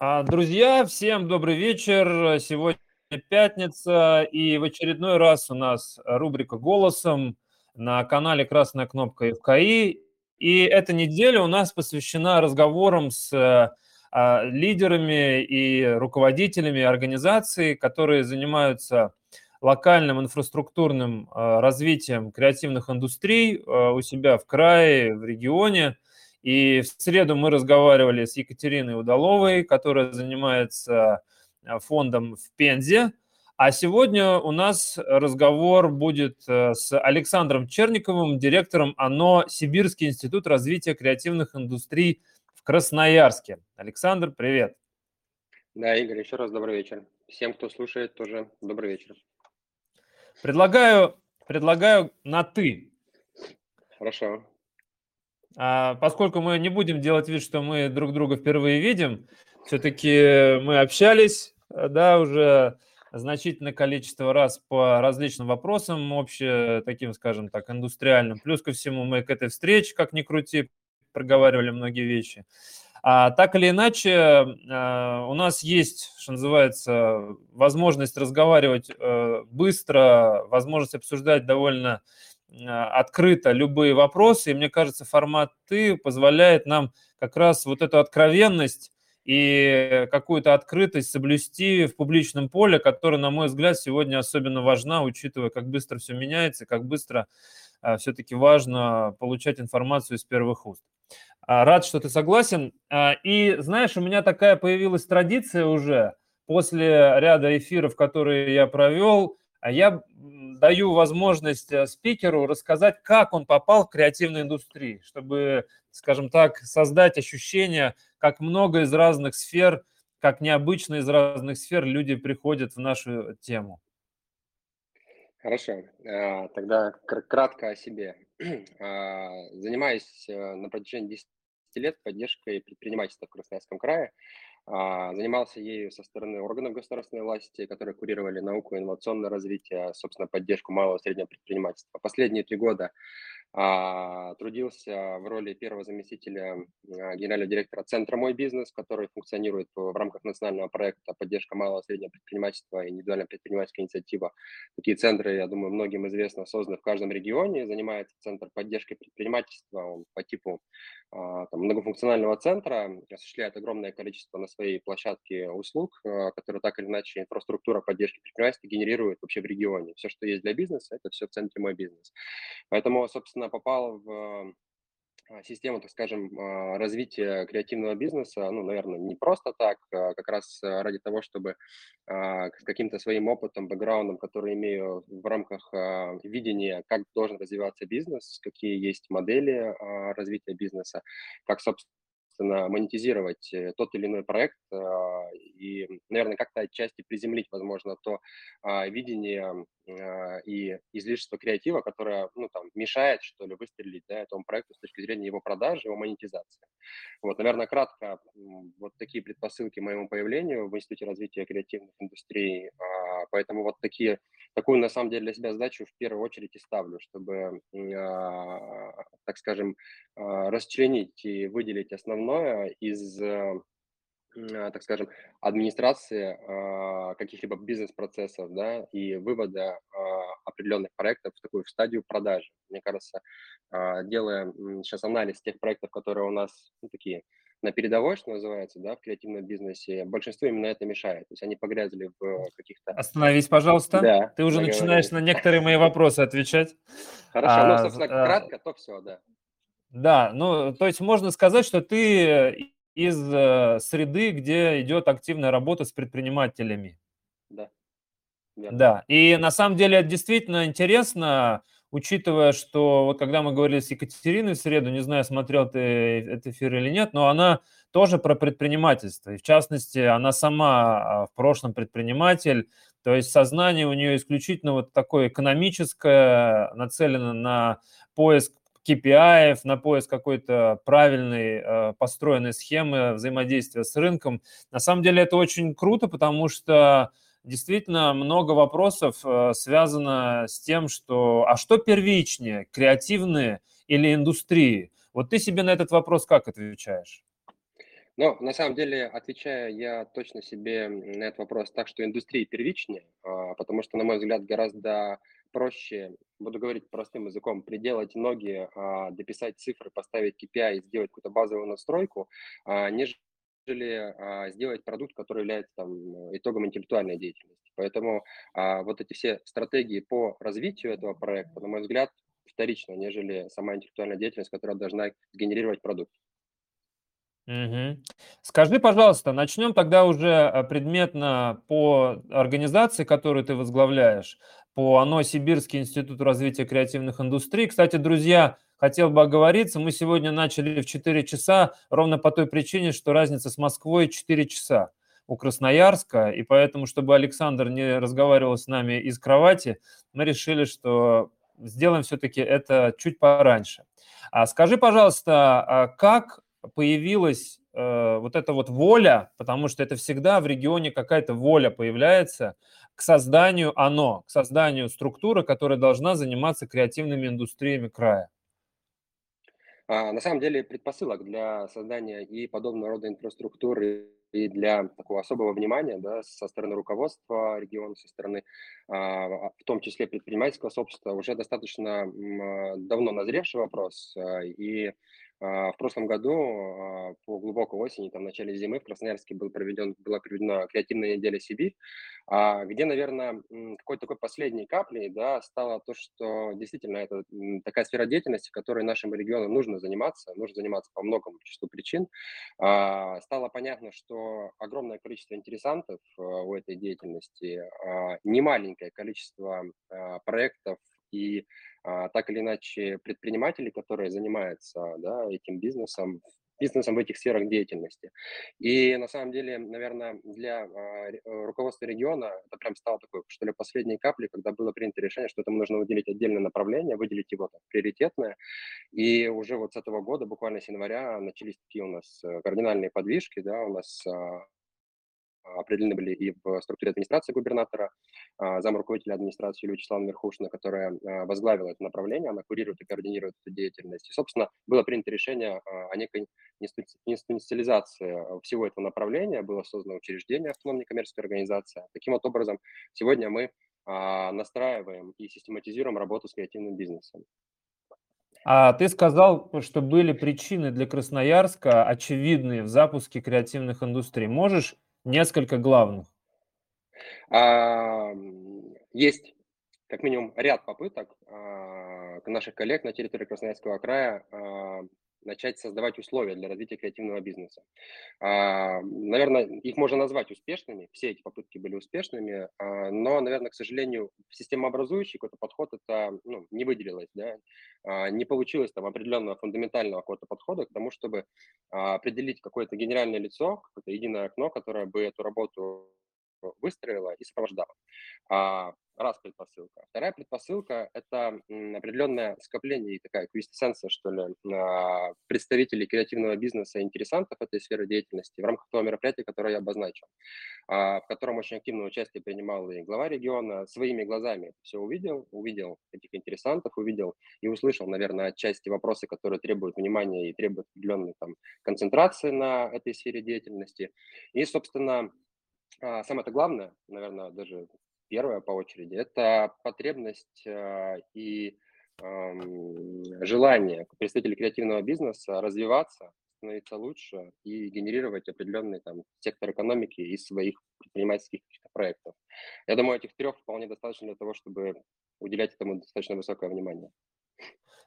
А, друзья, всем добрый вечер. Сегодня пятница, и в очередной раз у нас рубрика «Голосом» на канале «Красная кнопка ФКИ». И эта неделя у нас посвящена разговорам с а, лидерами и руководителями организаций, которые занимаются локальным инфраструктурным а, развитием креативных индустрий у себя в крае, в регионе – и в среду мы разговаривали с Екатериной Удаловой, которая занимается э, фондом в Пензе. А сегодня у нас разговор будет э, с Александром Черниковым, директором ОНО Сибирский институт развития креативных индустрий в Красноярске. Александр, привет. Да, Игорь, еще раз добрый вечер. Всем, кто слушает, тоже добрый вечер. Предлагаю, предлагаю на «ты». Хорошо. А, поскольку мы не будем делать вид, что мы друг друга впервые видим, все-таки мы общались, да, уже значительное количество раз по различным вопросам, обще таким, скажем так, индустриальным. Плюс ко всему мы к этой встрече, как ни крути, проговаривали многие вещи. А так или иначе, э, у нас есть, что называется, возможность разговаривать э, быстро, возможность обсуждать довольно а, открыто любые вопросы. И мне кажется, формат «ты» позволяет нам как раз вот эту откровенность и какую-то открытость соблюсти в публичном поле, которая, на мой взгляд, сегодня особенно важна, учитывая, как быстро все меняется, как быстро а, все-таки важно получать информацию из первых уст. А, рад, что ты согласен. И знаешь, у меня такая появилась традиция уже после ряда эфиров, которые я провел, я даю возможность э, спикеру рассказать, как он попал в креативную индустрию, чтобы, скажем так, создать ощущение, как много из разных сфер, как необычно из разных сфер люди приходят в нашу тему. Хорошо, а, тогда кратко о себе. А, занимаюсь э, на протяжении 10 лет поддержкой предпринимательства в Красноярском крае. А, занимался ею со стороны органов государственной власти, которые курировали науку инновационное развитие, собственно, поддержку малого и среднего предпринимательства. Последние три года трудился в роли первого заместителя а, генерального директора Центра «Мой бизнес», который функционирует в рамках национального проекта «Поддержка малого и среднего предпринимательства» и индивидуальная предпринимательская инициатива. Такие центры, я думаю, многим известно, созданы в каждом регионе. Занимается Центр поддержки предпринимательства, он по типу там, многофункционального центра, осуществляет огромное количество на своей площадке услуг, которые так или иначе инфраструктура поддержки предпринимательства генерирует вообще в регионе. Все, что есть для бизнеса, это все в Центре «Мой бизнес». Поэтому, собственно, собственно, попал в а, систему, так скажем, а, развития креативного бизнеса, ну, наверное, не просто так, а как раз ради того, чтобы с каким-то своим опытом, бэкграундом, который имею в рамках видения, как должен развиваться бизнес, какие есть модели развития бизнеса, как, собственно, собственно, монетизировать э, тот или иной проект а, и, наверное, как-то отчасти приземлить, возможно, то а, видение а, и излишество креатива, которое, ну, там, мешает, что ли, выстрелить, да, этому проекту с точки зрения его продажи, его монетизации. Вот, наверное, кратко вот такие предпосылки моему появлению в Институте развития креативных индустрий, поэтому вот такие, такую, на самом деле, для себя задачу в первую очередь и ставлю, чтобы, так скажем, расчленить и выделить основное из, э, а, так скажем, администрации а, каких-либо бизнес-процессов, да, и вывода а, определенных проектов в такую в стадию продажи. Мне кажется, делая сейчас анализ тех проектов, которые у нас ну, такие на передовой, что называется, да, в креативном бизнесе, большинство именно это мешает. То есть они погрязли в каких-то... Остановись, пожалуйста. Да. Ты уже начинаешь на некоторые мои вопросы отвечать. Хорошо, ну, собственно, кратко, то все, да. Да, ну, то есть можно сказать, что ты из э, среды, где идет активная работа с предпринимателями. Да. Верно. Да, и на самом деле это действительно интересно, учитывая, что вот когда мы говорили с Екатериной в среду, не знаю, смотрел ты этот эфир или нет, но она тоже про предпринимательство. И в частности, она сама а, в прошлом предприниматель, то есть сознание у нее исключительно вот такое экономическое, нацелено на поиск KPI, на поиск какой-то правильной э, построенной схемы взаимодействия с рынком. На самом деле это очень круто, потому что действительно много вопросов э, связано с тем, что а что первичнее, креативные или индустрии? Вот ты себе на этот вопрос как отвечаешь? Но на самом деле, отвечая я точно себе на этот вопрос так, что индустрия первичнее, а, потому что, на мой взгляд, гораздо проще, буду говорить простым языком, приделать ноги, а, дописать цифры, поставить KPI и сделать какую-то базовую настройку, а, нежели сделать продукт, который является там, итогом интеллектуальной деятельности. Поэтому вот эти все стратегии по развитию этого проекта, на мой взгляд, вторично, нежели сама интеллектуальная деятельность, которая должна генерировать продукт. Угу. Скажи, пожалуйста, начнем тогда уже э, предметно по организации, которую ты возглавляешь, по ОНО Сибирский институт развития креативных индустрий. Кстати, друзья, хотел бы оговориться, мы сегодня начали в 4 часа ровно по той причине, что разница с Москвой 4 часа у Красноярска, и поэтому, чтобы Александр не разговаривал с нами из кровати, мы решили, что сделаем все-таки это чуть пораньше. А скажи, пожалуйста, а как появилась э, вот эта вот воля, потому что это всегда в регионе какая-то воля появляется к созданию оно, к созданию структуры, которая должна заниматься креативными индустриями края? А, на самом деле предпосылок для создания и подобного рода инфраструктуры и для такого особого внимания да, со стороны руководства региона, со стороны, а, в том числе предпринимательского сообщества, уже достаточно давно назревший вопрос. А, и а, в прошлом году а, по глубокой осени, там, в начале зимы в Красноярске был проведен, была проведена креативная неделя Сибирь, а, где, наверное, какой-то такой последней каплей да, стало то, что действительно это такая сфера деятельности, которой нашему региону нужно заниматься, нужно заниматься по многому числу причин. Стало понятно, что огромное количество интересантов у этой деятельности, немаленькое количество проектов и а, так или иначе предприниматели, которые занимаются да, этим бизнесом, бизнесом в этих сферах деятельности. И на самом деле, наверное, для а, э, руководства региона это прям стало такой, что ли, последней каплей, когда было принято решение, что этому нужно выделить отдельное направление, выделить его так, приоритетное. И уже вот с этого года, буквально с января, начались такие у нас э, кардинальные подвижки, да, у нас а, определены были и в структуре администрации губернатора, а, зам руководителя администрации Юлия Вячеславовна Мерхушина, которая а, возглавила это направление, она курирует и координирует эту деятельность. И, собственно, было принято решение а, о некой институциализации всего этого направления, было создано учреждение автономной коммерческой организации. Таким вот образом, сегодня мы настраиваем и систематизируем работу с креативным бизнесом. А ты сказал, что были причины для Красноярска очевидные в запуске креативных индустрий. Можешь Несколько главных. А, есть как минимум ряд попыток а, наших коллег на территории Красноярского края а, начать создавать условия для развития креативного бизнеса. Наверное, их можно назвать успешными, все эти попытки были успешными, но, наверное, к сожалению, системообразующий какой-то подход это ну, не выделилось, да? не получилось там определенного фундаментального какого-то подхода к тому, чтобы определить какое-то генеральное лицо, какое-то единое окно, которое бы эту работу выстроила и сопровождала. Раз предпосылка. Вторая предпосылка – это определенное скопление и такая квинтэссенция, что ли, представителей креативного бизнеса и интересантов этой сферы деятельности в рамках того мероприятия, которое я обозначил, а, в котором очень активное участие принимал и глава региона. Своими глазами все увидел, увидел этих интересантов, увидел и услышал, наверное, отчасти вопросы, которые требуют внимания и требуют определенной там, концентрации на этой сфере деятельности. И, собственно, а, самое это главное, наверное, даже первое по очереди, это потребность а, и желание представителей креативного бизнеса развиваться, становиться лучше и генерировать определенный там сектор экономики из своих предпринимательских проектов. Я думаю, этих трех вполне достаточно для того, чтобы уделять этому достаточно высокое внимание.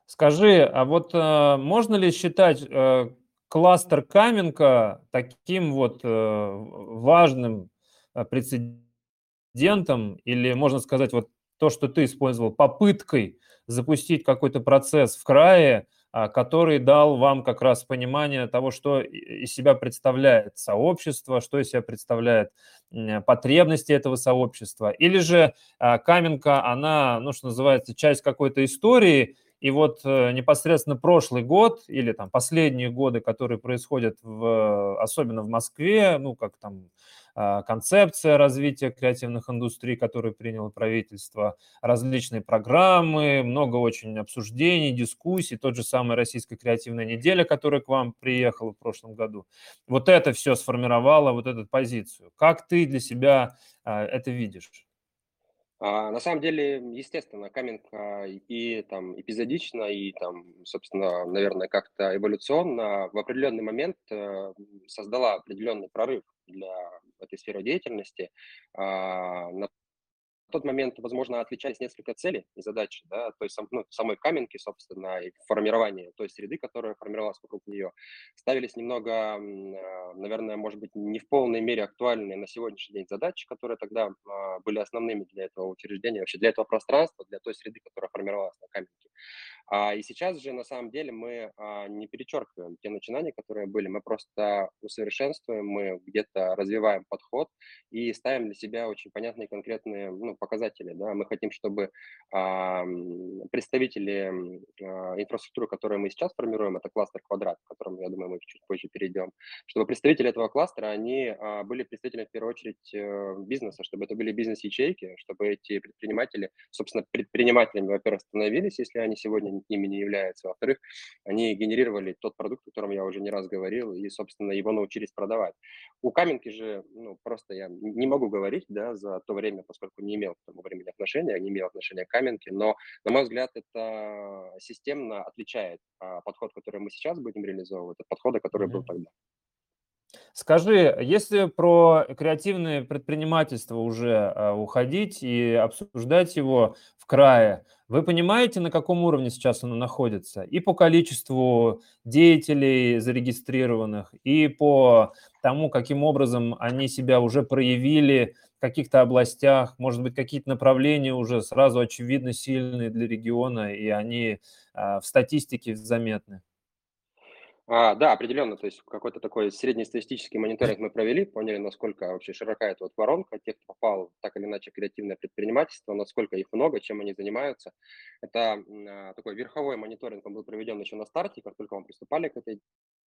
Скажи, а вот э, можно ли считать э, кластер Каменка таким вот э, важным прецедентом, прецедентом или, можно сказать, вот то, что ты использовал, попыткой запустить какой-то процесс в крае, а, который дал вам как раз понимание того, что из себя представляет сообщество, что из себя представляет потребности этого сообщества. Или же а, Каменка, она, ну, что называется, часть какой-то истории, И вот э, непосредственно прошлый год или там последние годы, которые происходят в, особенно в Москве, ну как там а, концепция развития креативных индустрий, которую приняло правительство, различные программы, много очень обсуждений, дискуссий, тот же самый Российская креативная неделя, которая к вам приехала в прошлом году. Вот это все сформировало вот эту позицию. Как ты для себя а, это видишь? А, на самом деле, естественно, Каменка и там эпизодично, и там, собственно, наверное, как-то эволюционно в определенный момент э, создала определенный прорыв для этой сферы деятельности. А, на тот момент, возможно, отличались несколько целей и задач, да, то есть ну, самой каменки, собственно, и формирование той среды, которая формировалась вокруг нее, ставились немного, а, наверное, может быть, не в полной мере актуальные на сегодняшний день задачи, которые тогда а, были основными для этого учреждения, вообще для этого пространства, для той среды, которая формировалась на каменке. А, и сейчас же, на самом деле, мы а, не перечеркиваем те начинания, которые были, мы просто усовершенствуем, мы где-то развиваем подход и ставим для себя очень понятные конкретные ну, показатели. Да? Мы хотим, чтобы а, представители инфраструктуры, которую мы сейчас формируем, это кластер квадрат, к которому, я думаю, мы чуть позже перейдем, чтобы представители этого кластера, они были представителями, в первую очередь, э, бизнеса, чтобы это были бизнес-ячейки, чтобы эти предприниматели, собственно, предпринимателями, во-первых, становились, если они сегодня ими не являются. Во-вторых, они генерировали тот продукт, о котором я уже не раз говорил, и, собственно, его научились продавать. У Каменки же, ну, просто я не могу говорить, да, за то время, поскольку не имел к тому времени отношения, не имел отношения к Каменке, но, на мой взгляд, это системно отличает а, подход, который мы сейчас будем реализовывать, от подхода, который mm-hmm. был тогда. Скажи, если про креативное предпринимательство уже а, уходить и обсуждать его в крае, вы понимаете, на каком уровне сейчас оно находится? И по количеству деятелей зарегистрированных, и по тому, каким образом они себя уже проявили в каких-то областях, может быть, какие-то направления уже сразу очевидно сильные для региона, и они а, в статистике заметны. А, да, определенно. То есть какой-то такой среднестатистический мониторинг мы провели, поняли, насколько вообще широка эта вот воронка тех, кто попал так или иначе в креативное предпринимательство, насколько их много, чем они занимаются. Это а, такой верховой мониторинг, он был проведен еще на старте, как только мы приступали к этой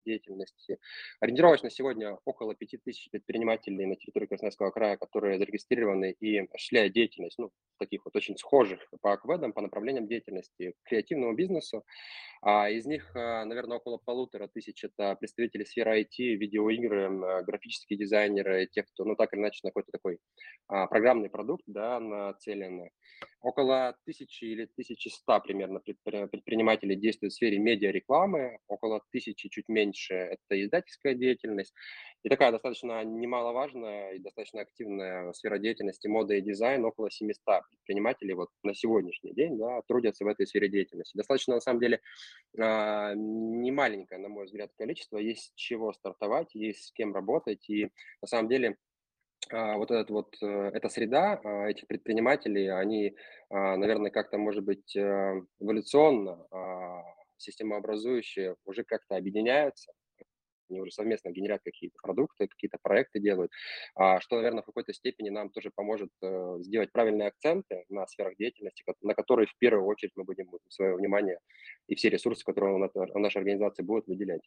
деятельности. Ориентировочно сегодня около 5000 предпринимателей на территории Красноярского края, которые зарегистрированы и осуществляют деятельность, ну, таких вот очень схожих по акведам, по направлениям деятельности к креативному бизнесу. А из них, а, наверное, около полутора тысяч это представители сферы IT, видеоигры, графические дизайнеры, те, кто, ну, так или иначе, на какой-то такой а, программный продукт, да, нацелены. Около тысячи или тысячи ста примерно предпринимателей действуют в сфере медиарекламы, около тысячи, чуть меньше, это издательская деятельность. И такая достаточно немаловажная и достаточно активная сфера деятельности мода и дизайн, около 700 предпринимателей вот на сегодняшний день да, трудятся в этой сфере деятельности. Достаточно, на самом деле, а, не маленькое, на мой взгляд, количество, есть с чего стартовать, есть с кем работать, и на самом деле а, вот, этот вот э, эта среда а, этих предпринимателей, они, наверное, как-то, может быть, э, эволюционно, системообразующие уже как-то объединяются, они уже совместно генерят какие-то продукты, какие-то проекты делают, что, наверное, в какой-то степени нам тоже поможет э, сделать правильные акценты на сферах деятельности, на которые в первую очередь мы будем свое внимание и все ресурсы, которые наша организация будет выделять.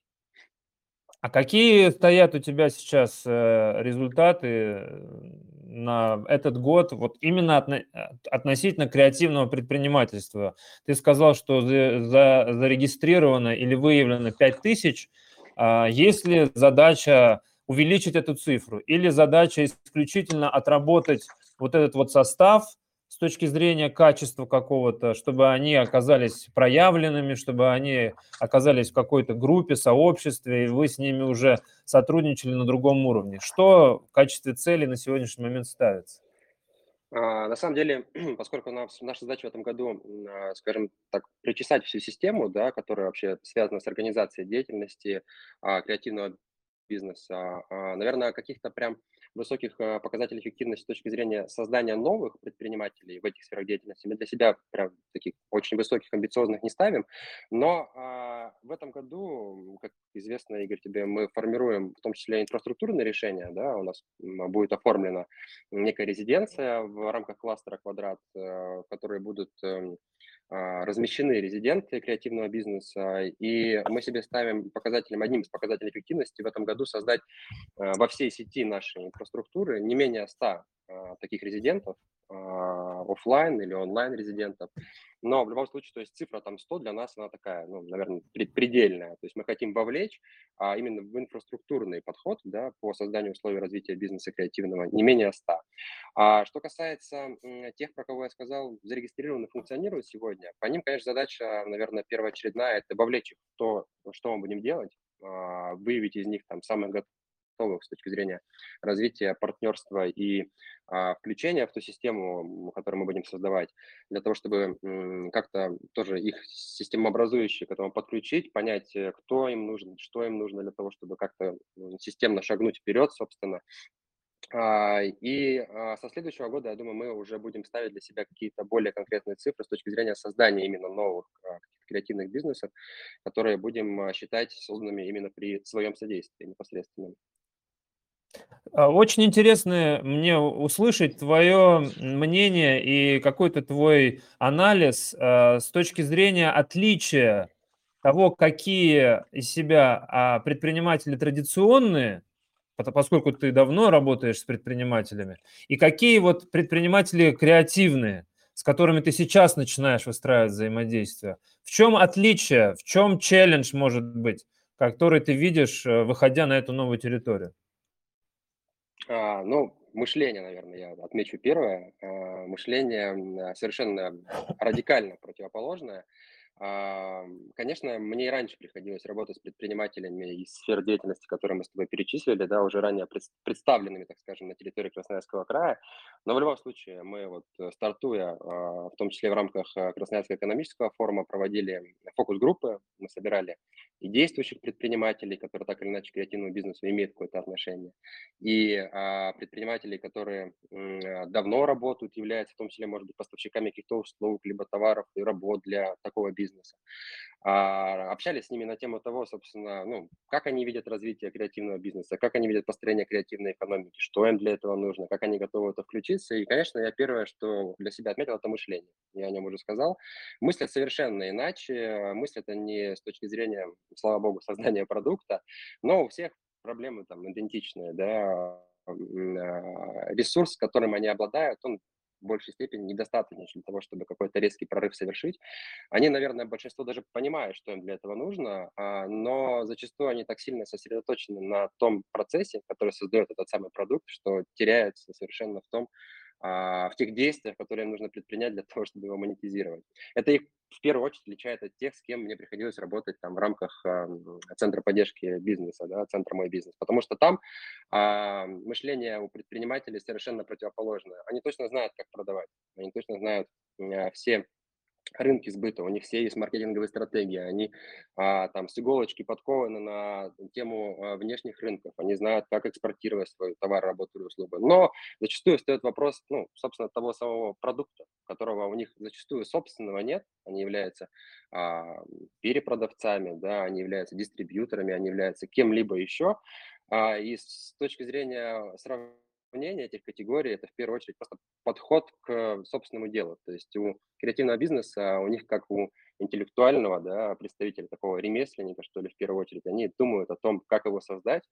А какие стоят у тебя сейчас э, результаты э, на этот год, вот именно относительно креативного предпринимательства? Ты сказал, что за, за, зарегистрировано или выявлено 5000 тысяч. А есть ли задача увеличить эту цифру или задача исключительно отработать вот этот вот состав – с точки зрения качества какого-то, чтобы они оказались проявленными, чтобы они оказались в какой-то группе, сообществе, и вы с ними уже сотрудничали на другом уровне. Что в качестве цели на сегодняшний момент ставится? А, на самом деле, поскольку наша задача в этом году, а, скажем так, причесать всю систему, да, которая вообще связана с организацией деятельности а, креативного бизнеса, наверное, каких-то прям высоких э, показателей эффективности с точки зрения создания новых предпринимателей в этих сферах деятельности. Мы для себя прям таких очень высоких, амбициозных не ставим. Но а, в этом году, как известно, Игорь, тебе, мы формируем в том числе инфраструктурные решения. Да, у нас будет оформлена некая резиденция в рамках кластера «Квадрат», э, в которой будут а, размещены резиденты креативного бизнеса, и мы себе ставим показателем, одним из показателей эффективности в этом году создать а, во всей сети нашей инфраструктуры не менее 100 а, таких резидентов, офлайн или онлайн резидентов. Но в любом случае, то есть цифра там 100 для нас, она такая, ну, наверное, предельная. То есть мы хотим вовлечь а, именно в инфраструктурный подход да, по созданию условий развития бизнеса креативного не менее 100. А что касается тех, про кого я сказал, зарегистрированы, функционируют сегодня, по ним, конечно, задача, наверное, первоочередная – это вовлечь их в то, что мы будем делать, а, выявить из них там самых готовых с точки зрения развития партнерства и а, включения в ту систему, которую мы будем создавать, для того, чтобы как-то тоже их системообразующие к этому подключить, понять, э, кто им нужен, что им нужно для того, чтобы как-то системно шагнуть вперед, собственно. А, и а, со следующего года, я думаю, мы уже будем ставить для себя какие-то более конкретные цифры с точки зрения создания именно новых креативных бизнесов, которые будем считать созданными именно при своем содействии непосредственном. А, очень интересно мне услышать твое мнение и какой-то твой анализ э, с точки зрения отличия того, какие из себя а, предприниматели традиционные, поскольку ты давно работаешь с предпринимателями, и какие вот предприниматели креативные, с которыми ты сейчас начинаешь выстраивать взаимодействие. В чем отличие, в чем челлендж может быть, который ты видишь, э, выходя на эту новую территорию? А, ну, мышление, наверное, я отмечу первое. А, мышление совершенно радикально противоположное. Конечно, мне и раньше приходилось работать с предпринимателями из сфер деятельности, которые мы с тобой перечислили, да, уже ранее представленными, так скажем, на территории Красноярского края. Но в любом случае мы вот э, стартуя, а, в том числе в рамках э, Красноярского экономического форума, проводили фокус-группы, мы собирали и действующих предпринимателей, которые так или иначе к креативному бизнесу имеют какое-то отношение, и а, предпринимателей, которые давно работают, являются в том числе, может быть, поставщиками каких-то услуг, либо товаров и работ для такого бизнеса бизнеса. А, общались с ними на тему того, собственно, ну, как они видят развитие креативного бизнеса, как они видят построение креативной экономики, что им для этого нужно, как они готовы в это включиться. И, конечно, я первое, что для себя отметил, это мышление. Я о нем уже сказал. Мыслят совершенно иначе. Мыслят они с точки зрения, слава богу, создания продукта, но у всех проблемы там идентичные, да, а, ресурс, которым они обладают, он в большей степени недостаточно для того, чтобы какой-то резкий прорыв совершить. Они, наверное, большинство даже понимают, что им для этого нужно, а, но зачастую они так сильно сосредоточены на том процессе, который создает этот самый продукт, что теряются совершенно в том, в тех действиях, которые им нужно предпринять для того, чтобы его монетизировать. Это их в первую очередь отличает от тех, с кем мне приходилось работать там в рамках э, центра поддержки бизнеса, да, центра «Мой бизнес», потому что там э, мышление у предпринимателей совершенно противоположное. Они точно знают, как продавать, они точно знают э, все рынки сбыта, у них все есть маркетинговые стратегии, они а, там с иголочки подкованы на тему а, внешних рынков, они знают, как экспортировать свой товар, работу или услугу. Но зачастую стоит вопрос, ну, собственно, того самого продукта, которого у них зачастую собственного нет, они являются а, перепродавцами, да, они являются дистрибьюторами, они являются кем-либо еще. А, и с точки зрения сравнения мнение этих категорий – это в первую очередь просто подход к собственному делу. То есть у креативного бизнеса, у них как у интеллектуального да, представителя, такого ремесленника, что ли, в первую очередь, они думают о том, как его создать,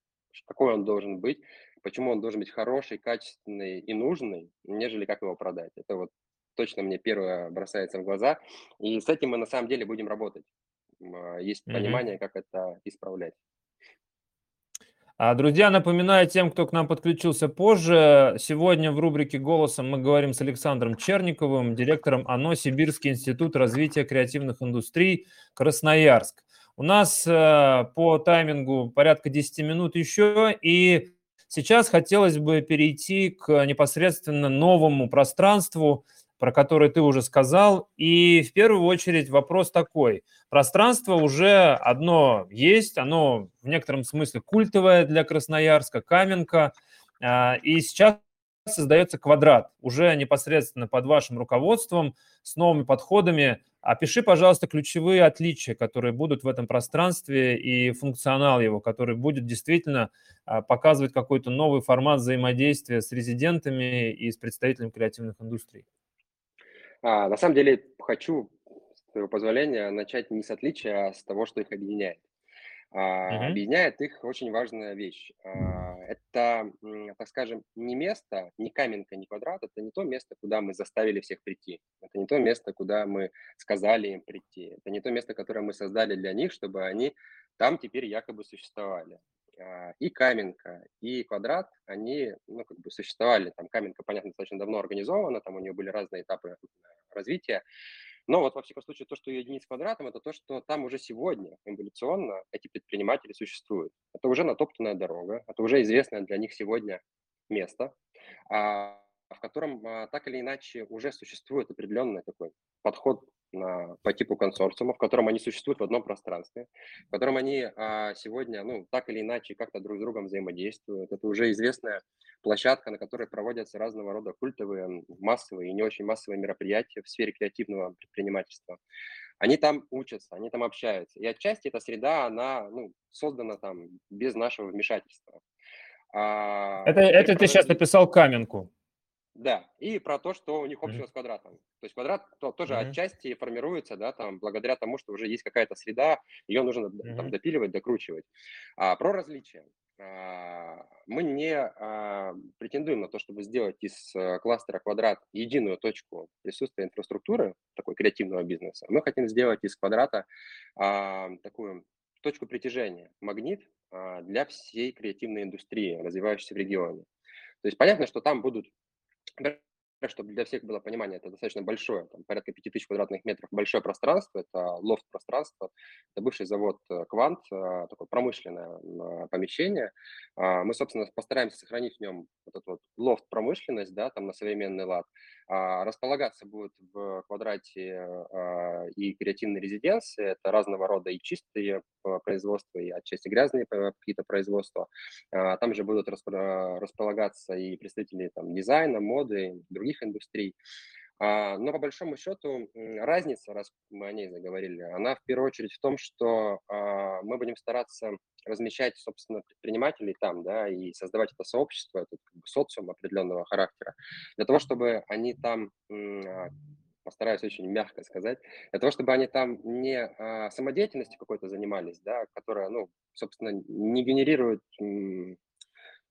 какой он должен быть, почему он должен быть хороший, качественный и нужный, нежели как его продать. Это вот точно мне первое бросается в глаза. И с этим мы на самом деле будем работать. А, есть mm-hmm. понимание, как это исправлять. А, друзья, напоминаю тем, кто к нам подключился позже, сегодня в рубрике «Голосом» мы говорим с Александром Черниковым, директором ОНО «Сибирский институт развития креативных индустрий Красноярск». У нас э, по таймингу порядка 10 минут еще, и сейчас хотелось бы перейти к непосредственно новому пространству, про который ты уже сказал. И в первую очередь вопрос такой. Пространство уже одно есть, оно в некотором смысле культовое для Красноярска, Каменка. А, и сейчас создается квадрат, уже непосредственно под вашим руководством, с новыми подходами. Опиши, пожалуйста, ключевые отличия, которые будут в этом пространстве и функционал его, который будет действительно а, показывать какой-то новый формат взаимодействия с резидентами и с представителями креативных индустрий. А, на самом деле хочу твоего позволения, начать не с отличия, а с того, что их объединяет. А, объединяет их очень важная вещь. А, это, так скажем, не место, не каменка, не квадрат, это не то место, куда мы заставили всех прийти. Это не то место, куда мы сказали им прийти. Это не то место, которое мы создали для них, чтобы они там теперь якобы существовали. А, и каменка, и квадрат, они ну, как бы существовали. Там каменка, понятно, достаточно давно организована, там у нее были разные этапы развития. Но вот во всяком случае то, что единиц квадратом, это то, что там уже сегодня эволюционно эти предприниматели существуют. Это уже натоптанная дорога, это уже известное для них сегодня место, а, в котором а, так или иначе уже существует определенный такой подход по типу консорциума, в котором они существуют в одном пространстве, в котором они а, сегодня, ну, так или иначе, как-то друг с другом взаимодействуют. Это уже известная площадка, на которой проводятся разного рода культовые, массовые и не очень массовые мероприятия в сфере креативного предпринимательства. Они там учатся, они там общаются. И отчасти эта среда, она ну, создана там без нашего вмешательства. А, это это ты сейчас написал каменку. Да, и про то, что у них общего mm-hmm. с квадратом. То есть квадрат то, тоже mm-hmm. отчасти формируется, да, там, благодаря тому, что уже есть какая-то среда, ее нужно mm-hmm. там допиливать, докручивать. А, про различия. А, мы не а, претендуем на то, чтобы сделать из а, кластера квадрат единую точку присутствия инфраструктуры, такой креативного бизнеса. Мы хотим сделать из квадрата а, такую точку притяжения, магнит а, для всей креативной индустрии, развивающейся в регионе. То есть понятно, что там будут чтобы для всех было понимание, это достаточно большое, там, порядка 5000 квадратных метров, большое пространство, это лофт-пространство, это бывший завод э, «Квант», э, такое промышленное э, помещение. А, мы, собственно, постараемся сохранить в нем вот эту вот лофт-промышленность, да, там на современный лад. А, располагаться будет в квадрате и креативные резиденции, это разного рода и чистые производства, и отчасти грязные какие-то производства. А, там же будут располагаться и представители там, дизайна, моды, других индустрий. А, но по большому счету разница, раз мы о ней заговорили, она в первую очередь в том, что а, мы будем стараться размещать, собственно, предпринимателей там, да, и создавать это сообщество, этот как бы, социум определенного характера, для того, чтобы они там постараюсь очень мягко сказать, для того, чтобы они там не а, самодеятельностью какой-то занимались, да, которая, ну, собственно, не генерирует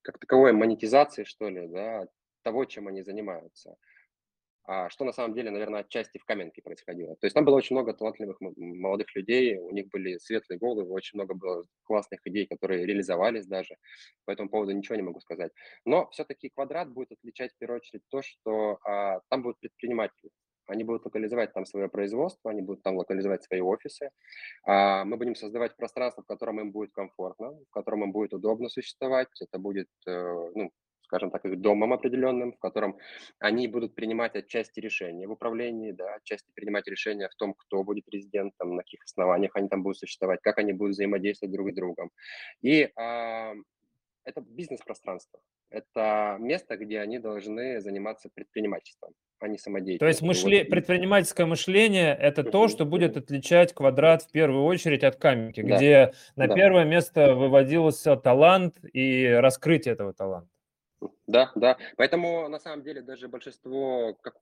как таковой монетизации, что ли, да, того, чем они занимаются. А что на самом деле, наверное, отчасти в Каменке происходило. То есть там было очень много талантливых молодых людей, у них были светлые головы, очень много было классных идей, которые реализовались даже. По этому поводу ничего не могу сказать. Но все-таки квадрат будет отличать в первую очередь то, что а, там будут предприниматели. Они будут локализовать там свое производство, они будут там локализовать свои офисы. А, мы будем создавать пространство, в котором им будет комфортно, в котором им будет удобно существовать. Это будет, э, ну, скажем так, их домом определенным, в котором они будут принимать отчасти решения в управлении, да, отчасти принимать решения в том, кто будет президентом, на каких основаниях они там будут существовать, как они будут взаимодействовать друг с другом. И а, это бизнес-пространство. Это место, где они должны заниматься предпринимательством, а не самодеятельностью. То есть мышле... предпринимательское мышление – это то, что будет отличать квадрат в первую очередь от каменки, да. где на да. первое место выводился талант и раскрытие этого таланта. Да, да. Поэтому на самом деле даже большинство, как,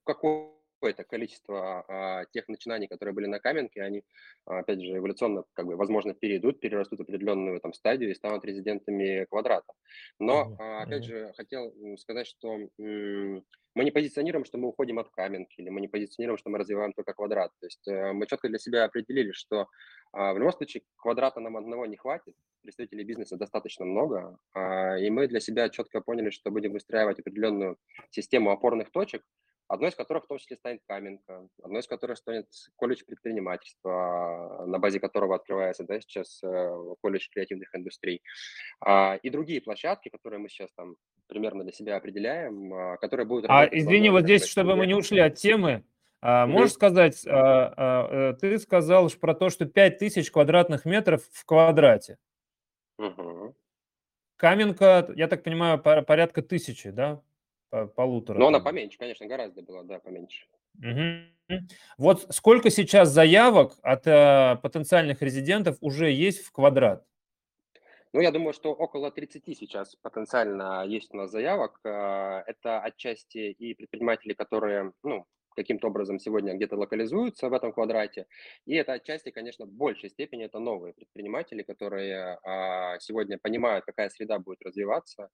какое-то количество а, тех начинаний, которые были на Каменке, они, опять же, эволюционно, как бы, возможно, перейдут, перерастут определенную там стадию и станут резидентами квадрата. Но, а, опять же, хотел сказать, что м- мы не позиционируем, что мы уходим от Каменки, или мы не позиционируем, что мы развиваем только квадрат. То есть э, мы четко для себя определили, что а, в любом случае квадрата нам одного не хватит, представителей бизнеса достаточно много, а, и мы для себя четко поняли, что будем выстраивать определенную систему опорных точек, одной из которых в том числе станет Каменка, одной из которых станет колледж предпринимательства, на базе которого открывается да, сейчас э, колледж креативных индустрий, а, и другие площадки, которые мы сейчас там примерно для себя определяем, которые будут... А извини, вот здесь, чтобы мы не ушли от темы, а, можешь сказать, а, а, э, ты сказал про то, что 5000 квадратных метров в квадрате. Угу. Каменка, я так понимаю, порядка тысячи, да? Полутора. Но она поменьше, конечно, гораздо была, да, поменьше. Угу. Вот сколько сейчас заявок от э, потенциальных резидентов уже есть в квадрат? Ну, я думаю, что около 30 сейчас потенциально есть у нас заявок. Э, это отчасти и предприниматели, которые, ну, каким-то образом сегодня где-то локализуются в этом квадрате. И это отчасти, конечно, в большей степени это новые предприниматели, которые а, сегодня понимают, какая среда будет развиваться.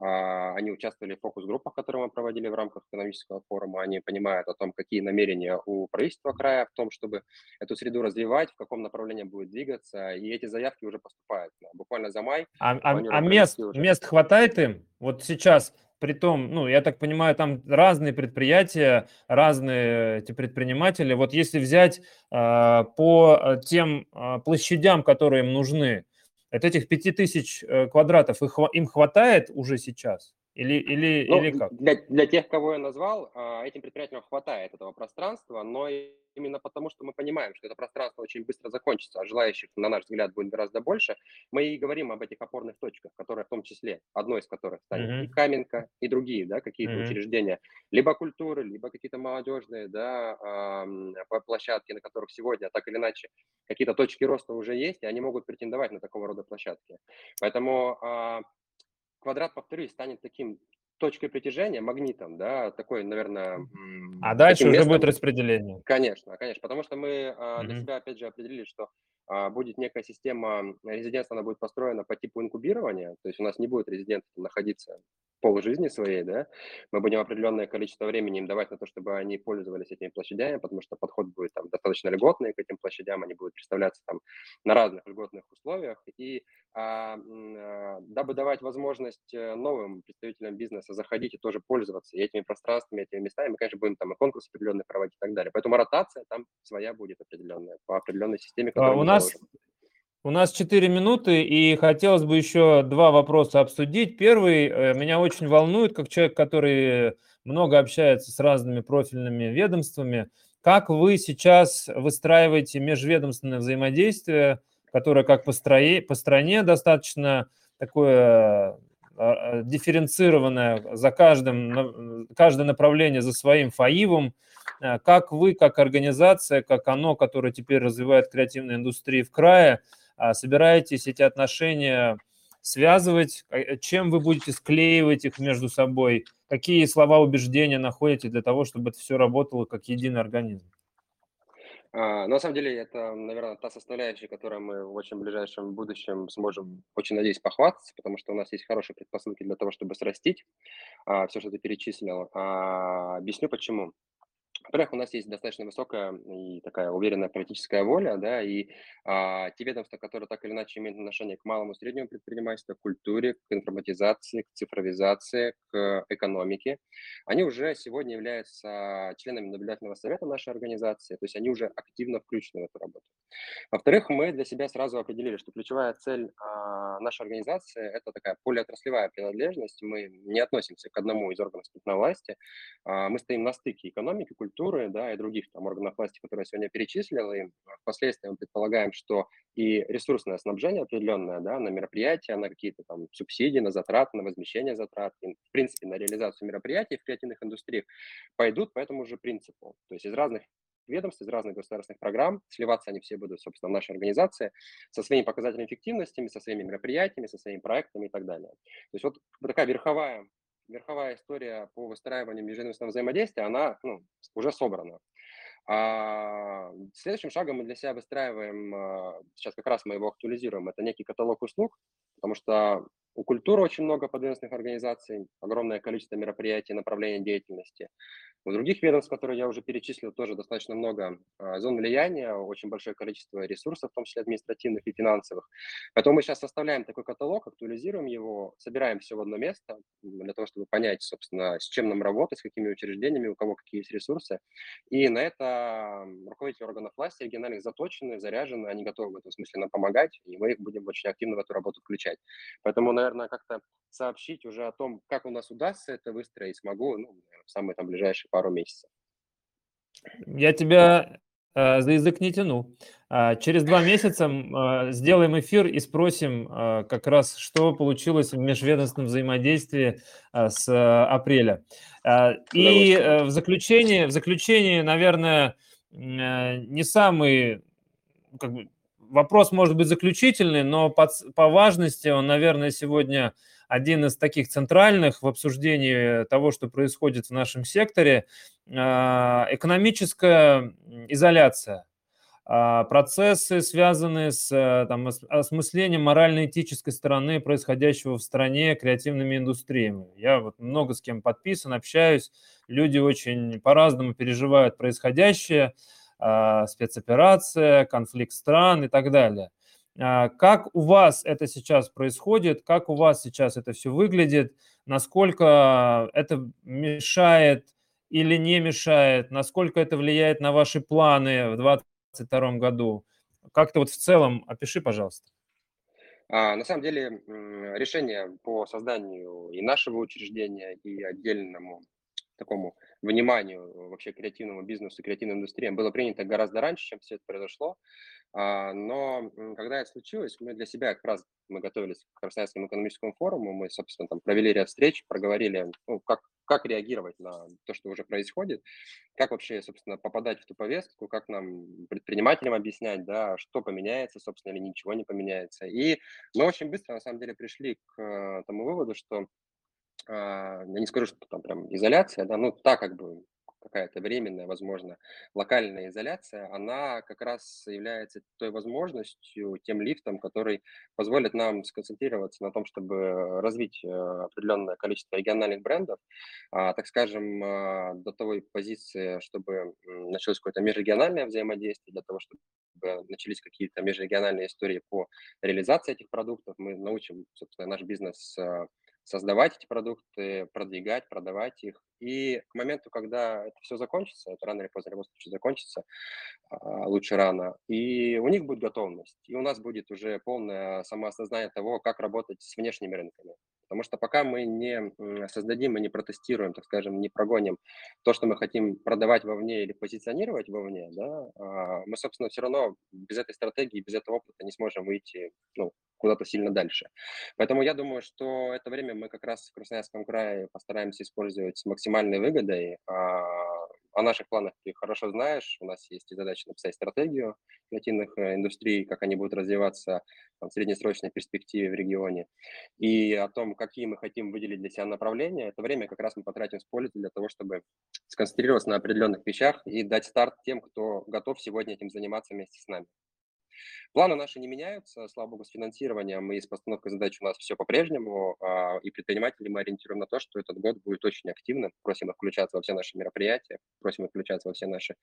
А, они участвовали в фокус-группах, которые мы проводили в рамках экономического форума. Они понимают о том, какие намерения у правительства края в том, чтобы эту среду развивать, в каком направлении будет двигаться. И эти заявки уже поступают. Буквально за май. А, а, а мест, уже... мест хватает им? Вот сейчас Притом, ну, я так понимаю, там разные предприятия, разные эти предприниматели. Вот если взять э, по тем э, площадям, которые им нужны, от этих 5000 э, квадратов их, им хватает уже сейчас? Или, или, ну, или как? Для, для тех, кого я назвал, этим предприятиям хватает этого пространства, но именно потому, что мы понимаем, что это пространство очень быстро закончится, а желающих, на наш взгляд, будет гораздо больше, мы и говорим об этих опорных точках, которые в том числе, одной из которых станет mm-hmm. и Каменка, и другие, да, какие-то mm-hmm. учреждения, либо культуры, либо какие-то молодежные, да, площадки, на которых сегодня так или иначе какие-то точки роста уже есть, и они могут претендовать на такого рода площадки. Поэтому э, квадрат, повторюсь, станет таким точкой притяжения, магнитом, да, такой, наверное... А дальше уже будет распределение. Конечно, конечно, потому что мы а, для себя, опять же, определили, что а, будет некая система резидентства, она будет построена по типу инкубирования, то есть у нас не будет резидент находиться полжизни своей, да, мы будем определенное количество времени им давать на то, чтобы они пользовались этими площадями, потому что подход будет там достаточно льготный к этим площадям, они будут представляться там на разных льготных условиях, и а, а, дабы давать возможность э, новым представителям бизнеса заходить и тоже пользоваться и этими пространствами, этими местами, мы, конечно, будем там и конкурсы определенные проводить и так далее. Поэтому ротация там своя будет определенная, по определенной системе, которую а, у нас. У нас 4 минуты, и хотелось бы еще два вопроса обсудить. Первый э, меня очень волнует, как человек, который много общается с разными профильными ведомствами. Как вы сейчас выстраиваете межведомственное взаимодействие, которое как по, строе, по стране достаточно такое а, а, дифференцированное за каждым, каждое направление за своим ФАИВом, как вы, как организация, как оно, которое теперь развивает креативную индустрию в крае, собираетесь эти отношения связывать, э, чем вы будете склеивать их между собой, какие слова убеждения находите для того, чтобы это все работало как единый организм? А, на самом деле, это, наверное, та составляющая, которой мы в очень ближайшем будущем сможем, очень надеюсь, похвастаться, потому что у нас есть хорошие предпосылки для того, чтобы срастить а, все, что ты перечислил. А, объясню почему. Во-первых, у нас есть достаточно высокая и такая уверенная политическая воля, да, и а, те ведомства, которые так или иначе имеют отношение к малому и среднему предпринимательству, к культуре, к информатизации, к цифровизации, к экономике, они уже сегодня являются членами наблюдательного совета нашей организации, то есть они уже активно включены в эту работу. Во-вторых, мы для себя сразу определили, что ключевая цель а, нашей организации – это такая полиотраслевая принадлежность. Мы не относимся к одному из органов исполнительной власти, а, мы стоим на стыке экономики, культуры, да, и других там, органов власти, которые я сегодня перечислил. И впоследствии мы предполагаем, что и ресурсное снабжение определенное да, на мероприятия, на какие-то там субсидии, на затраты, на возмещение затрат, и, в принципе, на реализацию мероприятий в креативных индустриях пойдут по этому же принципу. То есть из разных ведомств, из разных государственных программ. Сливаться они все будут, собственно, в нашей организации со своими показателями эффективности, со своими мероприятиями, со своими проектами и так далее. То есть вот такая верховая верховая история по выстраиванию межведомственного взаимодействия, она ну, уже собрана. А следующим шагом мы для себя выстраиваем, а, сейчас как раз мы его актуализируем, это некий каталог услуг, потому что у культуры очень много подведомственных организаций, огромное количество мероприятий, направлений деятельности. У других ведомств, которые я уже перечислил, тоже достаточно много а, зон влияния, очень большое количество ресурсов, в том числе административных и финансовых. Поэтому мы сейчас составляем такой каталог, актуализируем его, собираем все в одно место для того, чтобы понять, собственно, с чем нам работать, с какими учреждениями, у кого какие есть ресурсы. И на это руководители органов власти региональных заточены, заряжены, они готовы в этом смысле нам помогать, и мы их будем очень активно в эту работу включать. Поэтому, наверное, как-то сообщить уже о том, как у нас удастся это выстроить, смогу ну, в самые там ближайшие пару месяцев. Я тебя э, за язык не тяну. А, через два месяца э, сделаем эфир и спросим э, как раз, что получилось в межведомственном взаимодействии э, с э, апреля. Э, и э, в заключение, в заключение, наверное, э, не самый как бы, вопрос может быть заключительный, но по, по важности он, наверное, сегодня один из таких центральных в обсуждении того, что происходит в нашем секторе. А, экономическая изоляция а, процессы, связанные с там, осмыслением морально-этической стороны происходящего в стране креативными индустриями. Я вот много с кем подписан, общаюсь, люди очень по-разному переживают происходящее. А, спецоперация, конфликт стран и так далее. А, как у вас это сейчас происходит? Как у вас сейчас это все выглядит? Насколько это мешает или не мешает? Насколько это влияет на ваши планы в 2022 году? Как-то вот в целом опиши, пожалуйста. А, на самом деле решение по созданию и нашего учреждения, и отдельному такому вниманию вообще креативному бизнесу, креативной индустрии было принято гораздо раньше, чем все это произошло. А, но когда это случилось, мы для себя как раз мы готовились к Красноярскому экономическому форуму, мы, собственно, там провели ряд встреч, проговорили, ну, как, как реагировать на то, что уже происходит, как вообще, собственно, попадать в ту повестку, как нам, предпринимателям, объяснять, да, что поменяется, собственно, или ничего не поменяется. И мы очень быстро, на самом деле, пришли к э, тому выводу, что я не скажу, что там прям изоляция, да, ну, так как бы какая-то временная, возможно, локальная изоляция, она как раз является той возможностью, тем лифтом, который позволит нам сконцентрироваться на том, чтобы развить э, определенное количество региональных брендов, а, так скажем, а, до той позиции, чтобы началось какое-то межрегиональное взаимодействие, для того, чтобы начались какие-то межрегиональные истории по реализации этих продуктов. Мы научим, собственно, наш бизнес создавать эти продукты, продвигать, продавать их. И к моменту, когда это все закончится, это рано или поздно в любом случае закончится, а, лучше рано, и у них будет готовность, и у нас будет уже полное самоосознание того, как работать с внешними рынками. Потому что пока мы не создадим и не протестируем, так скажем, не прогоним то, что мы хотим продавать вовне или позиционировать вовне, да, а, мы, собственно, все равно без этой стратегии, без этого опыта не сможем выйти ну, куда-то сильно дальше. Поэтому я думаю, что это время мы как раз в Красноярском крае постараемся использовать с максимальной выгодой. О наших планах ты хорошо знаешь. У нас есть и задача написать стратегию креативных э, индустрий, как они будут развиваться там, в среднесрочной перспективе в регионе. И о том, какие мы хотим выделить для себя направления, это время как раз мы потратим с пользой для того, чтобы сконцентрироваться на определенных вещах и дать старт тем, кто готов сегодня этим заниматься вместе с нами. Планы наши не меняются, слава богу, с финансированием и с постановкой задач у нас все по-прежнему, а, и предприниматели мы ориентируем на то, что этот год будет очень активным, просим их включаться во все наши мероприятия, просим их включаться во все наши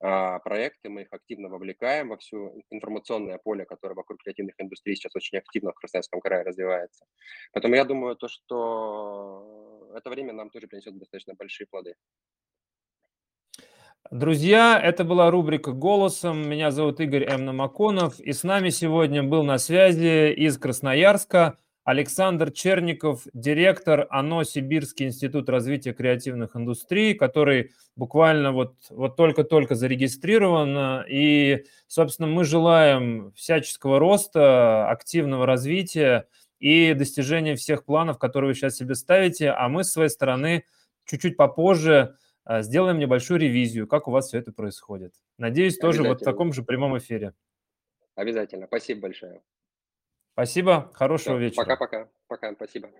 а, проекты, мы их активно вовлекаем во всю информационное поле, которое вокруг креативных индустрий сейчас очень активно в Красноярском крае развивается. Поэтому я думаю, то, что это время нам тоже принесет достаточно большие плоды. Друзья, это была рубрика «Голосом». Меня зовут Игорь М. Намаконов. И с нами сегодня был на связи из Красноярска Александр Черников, директор ОНО «Сибирский институт развития креативных индустрий», который буквально вот, вот только-только зарегистрирован. И, собственно, мы желаем всяческого роста, активного развития и достижения всех планов, которые вы сейчас себе ставите. А мы, с своей стороны, чуть-чуть попозже – сделаем небольшую ревизию, как у вас все это происходит. Надеюсь, тоже вот в таком же прямом эфире. Обязательно. Спасибо большое. Спасибо. Хорошего Все, вечера. Пока-пока. Пока. Спасибо.